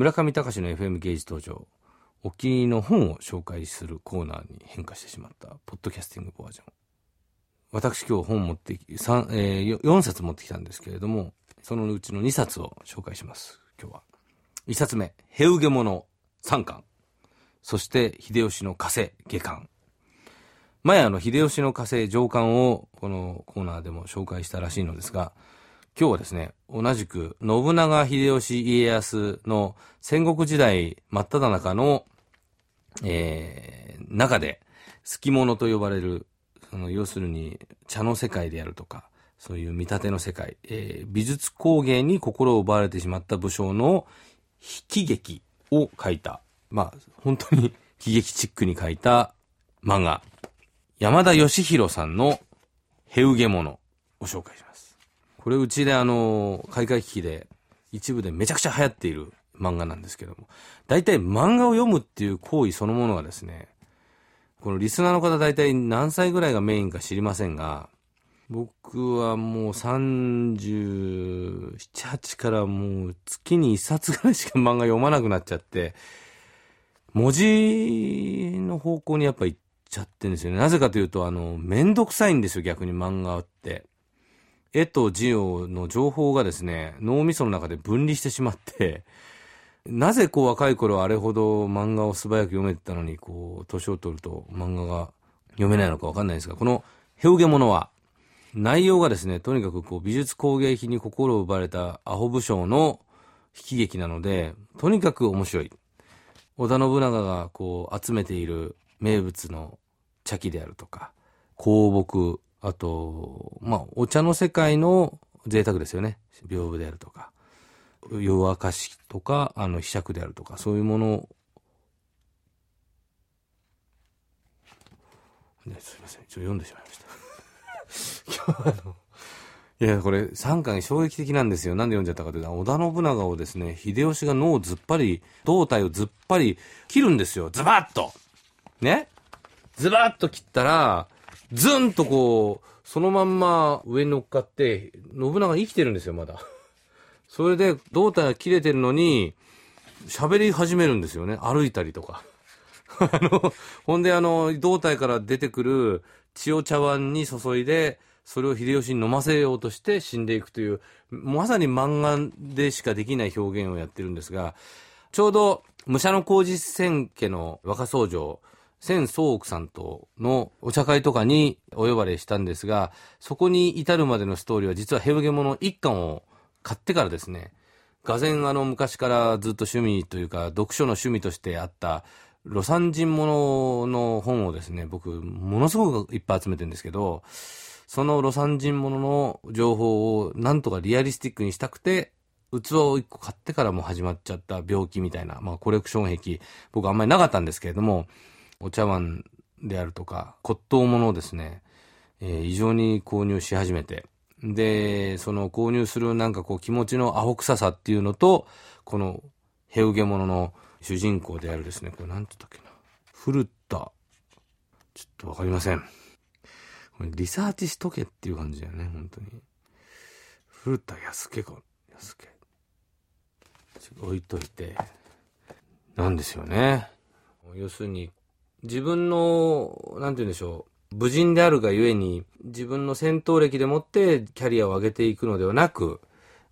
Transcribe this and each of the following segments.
村上隆の FM ゲージ登場お気に入りの本を紹介するコーナーに変化してしまったポッドキャスティングバージョン。私今日本持ってき、3、えー、4冊持ってきたんですけれどもそのうちの2冊を紹介します今日は。1冊目「ヘウゲモノ3巻」そして秀吉の加瀬下巻。前あの秀吉の加瀬上巻をこのコーナーでも紹介したらしいのですが今日はですね、同じく信長秀吉家康の戦国時代真っ只中の、えー、中で、好き者と呼ばれる、その要するに茶の世界であるとか、そういう見立ての世界、えー、美術工芸に心を奪われてしまった武将の悲劇を書いた、まあ、本当に 喜劇チックに書いた漫画、山田義弘さんのヘウゲモノを紹介します。これうちであの、開会危機で一部でめちゃくちゃ流行っている漫画なんですけども、大体漫画を読むっていう行為そのものがですね、このリスナーの方大体何歳ぐらいがメインか知りませんが、僕はもう37、8からもう月に1冊ぐらいしか漫画読まなくなっちゃって、文字の方向にやっぱ行っちゃってるんですよね。なぜかというと、あの、めんどくさいんですよ、逆に漫画って。絵と字をの情報がですね、脳みその中で分離してしまって、なぜこう若い頃あれほど漫画を素早く読めてたのに、こう、年を取ると漫画が読めないのかわかんないですが、このヘウゲモノは、内容がですね、とにかくこう美術工芸品に心を奪われたアホ武将の悲劇なので、とにかく面白い。織田信長がこう集めている名物の茶器であるとか、香木、あと、まあ、お茶の世界の贅沢ですよね。屏風であるとか、夜明かしとか、あの、柄杓であるとか、そういうものを、ね、すいません。ちょっと読んでしまいました。今日あの、いや、これ、三巻衝撃的なんですよ。なんで読んじゃったかというと、織田信長をですね、秀吉が脳をずっぱり、胴体をずっぱり切るんですよ。ズバッとね？ズバッと切ったら、ズンとこう、そのまんま上に乗っかって、信長生きてるんですよ、まだ。それで、胴体が切れてるのに、喋り始めるんですよね。歩いたりとか。あの、ほんであの、胴体から出てくる血を茶碗に注いで、それを秀吉に飲ませようとして死んでいくという、まさに漫画でしかできない表現をやってるんですが、ちょうど、武者の工事千家の若僧正、千宗奥さんとのお茶会とかにお呼ばれしたんですが、そこに至るまでのストーリーは実はヘブゲモの一巻を買ってからですね、がぜあの昔からずっと趣味というか読書の趣味としてあった魯山人ものの本をですね、僕ものすごくいっぱい集めてるんですけど、その魯山人ものの情報をなんとかリアリスティックにしたくて、器を一個買ってからも始まっちゃった病気みたいな、まあコレクション癖、僕あんまりなかったんですけれども、お茶碗であるとか、骨董物をですね、えー、異常に購入し始めて、で、その購入するなんかこう気持ちのアホ臭さっていうのと、このヘウゲモノの主人公であるですね、これなんて言ったっけな。古田、ちょっとわかりません。これリサーチしとけっていう感じだよね、本当に。古田安家か、安家。置いといて、なんですよね。要するに、自分の、なんて言うんでしょう、武人であるがゆえに、自分の戦闘歴でもってキャリアを上げていくのではなく、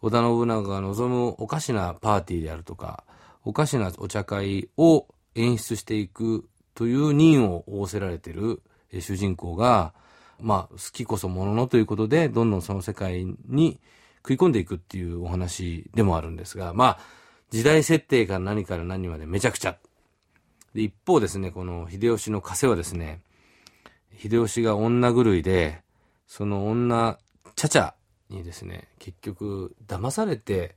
織田信長が望むおかしなパーティーであるとか、おかしなお茶会を演出していくという任を仰せられている主人公が、まあ、好きこそもののということで、どんどんその世界に食い込んでいくっていうお話でもあるんですが、まあ、時代設定から何から何までめちゃくちゃで、一方ですね、この秀吉の加瀬はですね、秀吉が女狂いで、その女、ちゃちゃにですね、結局騙されて、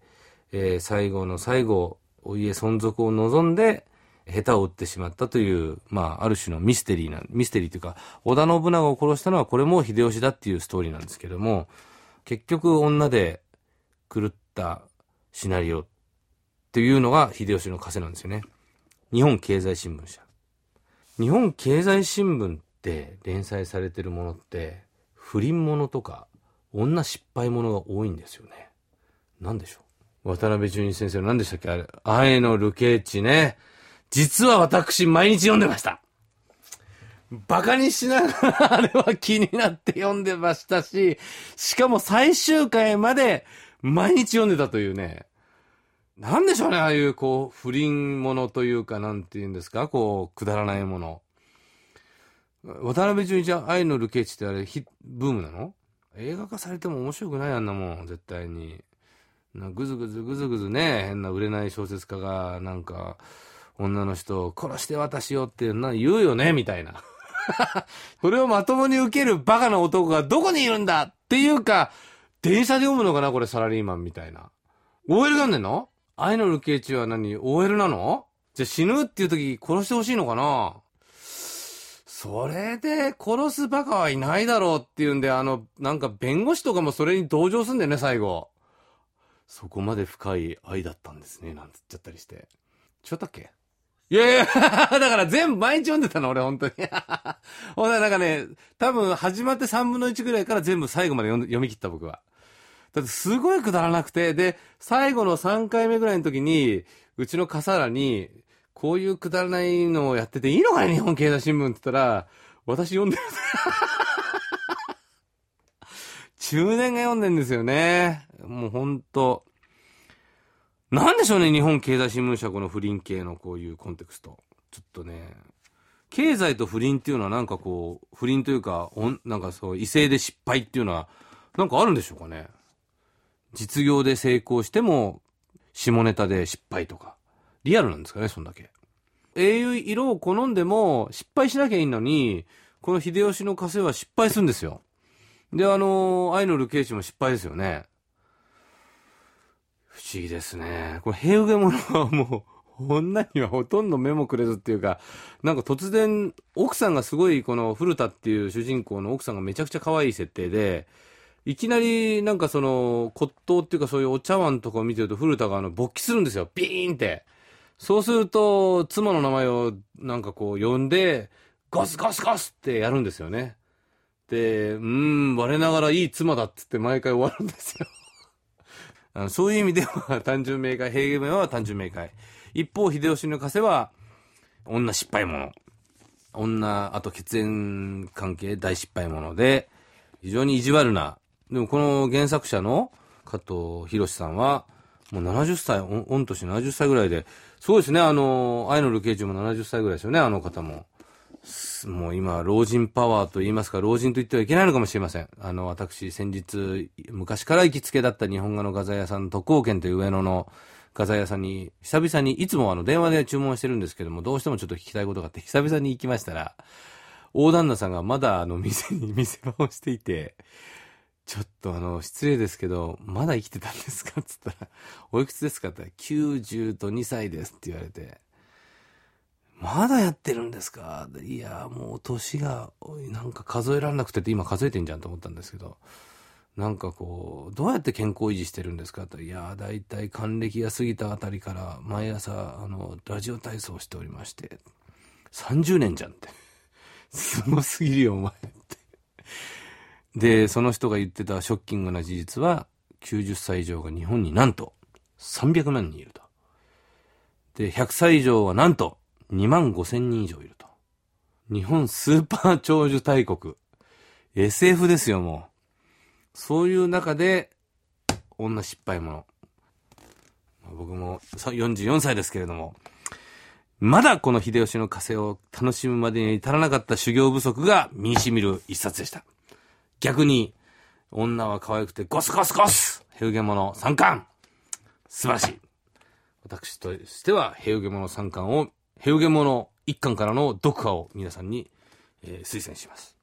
えー、最後の最後、お家存続を望んで、下手を打ってしまったという、まあ、ある種のミステリーな、ミステリーというか、織田信長を殺したのはこれも秀吉だっていうストーリーなんですけども、結局女で狂ったシナリオっていうのが秀吉の加瀬なんですよね。日本経済新聞社。日本経済新聞って連載されてるものって、不倫ものとか、女失敗ものが多いんですよね。なんでしょう？渡辺淳一先生の何でしたっけ？あれ、愛のルケーチね。実は私、毎日読んでました。バカにしながら、あれは気になって読んでましたし、しかも最終回まで毎日読んでたというね。なんでしょうね、ああいう、こう、不倫ものというか、なんて言うんですか、こう、くだらないもの。渡辺淳一は愛のルケーチってあれ、ヒブームなの？映画化されても面白くないあんなもん、絶対に。なぐずぐずぐずぐずね、変な売れない小説家が、なんか、女の人を殺して私よってな言うよね、みたいな。それをまともに受けるバカな男がどこにいるんだっていうか、電車で読むのかなこれサラリーマンみたいな。OL 読んでんの？愛のルケーチは何 ?OL なの？じゃ死ぬっていう時殺してほしいのかな？それで殺すバカはいないだろうっていうんで、あの、なんか弁護士とかもそれに同情すんだよね、最後。そこまで深い愛だったんですね、なんつっちゃったりして。ちょっとっけ？いやいや、だから全部毎日読んでたの、俺、本当に。ほんななんかね、多分始まって3分の1ぐらいから全部最後まで読み切った、僕は。だってすごいくだらなくて、で、最後の3回目ぐらいの時に、うちの笠原に、こういうくだらないのをやってていいのかね、日本経済新聞って言ったら、私読んでる。中年が読んでんですよね。もうほんと。なんでしょうね、日本経済新聞社この不倫系のこういうコンテクスト。ちょっとね、経済と不倫っていうのはなんかこう、不倫というか、なんかそう、異性で失敗っていうのは、なんかあるんでしょうかね。実業で成功しても、下ネタで失敗とか。リアルなんですかね、そんだけ。英雄色を好んでも、失敗しなきゃいいのに、この秀吉の加勢は失敗するんですよ。で、あの、愛のルケーチも失敗ですよね。不思議ですね。これ、平受け者はもう、女にはほとんど目もくれずっていうか、なんか突然、奥さんがすごい、この古田っていう主人公の奥さんがめちゃくちゃ可愛い設定で、いきなり、なんかその、骨董っていうかそういうお茶碗とかを見てると古田があの、勃起するんですよ。ビーンって。そうすると、妻の名前をなんかこう呼んで、ゴスゴスゴスってやるんですよね。で、うーん、我ながらいい妻だっつって毎回終わるんですよ。あのそういう意味では単純明快、平原は単純明快。一方、秀吉の加瀬は、女失敗者。女、あと血縁関係大失敗者で、非常に意地悪な。でもこの原作者の加藤博さんは、もう70歳、御年70歳ぐらいで、そうですね、あの、愛のルケージも70歳ぐらいですよね、あの方も。もう今、老人パワーと言いますか、老人と言ってはいけないのかもしれません。あの、私、先日、昔から行きつけだった日本画の画材屋さん、特攻券という上野の画材屋さんに、久々に、いつもあの、電話で注文してるんですけども、どうしてもちょっと聞きたいことがあって、久々に行きましたら、大旦那さんがまだあの、店に店番をしていて、ちょっとあの、失礼ですけど、まだ生きてたんですか？っつったら、おいくつですかって言ったら、90と2歳ですって言われて、まだやってるんですか？いや、もう年が、なんか数えられなくてって今数えてんじゃんと思ったんですけど、なんかこう、どうやって健康維持してるんですかと。いや、だいたい還暦が過ぎたあたりから毎朝、あの、ラジオ体操しておりまして、30年じゃんって。すごすぎるよ、お前って。で、その人が言ってたショッキングな事実は、90歳以上が日本になんと300万人いると。で、100歳以上はなんと2万5千人以上いると。日本スーパー長寿大国。SF ですよ、もう。そういう中で、女失敗者。僕も44歳ですけれども、まだこの秀吉の加勢を楽しむまでに至らなかった修行不足が身に染みる一冊でした。逆に、女は可愛くてゴスゴスゴスヘウゲモノ3巻素晴らしい私としてはヘウゲモノ3巻をヘウゲモノ一巻からの読破を皆さんに、えー、推薦します。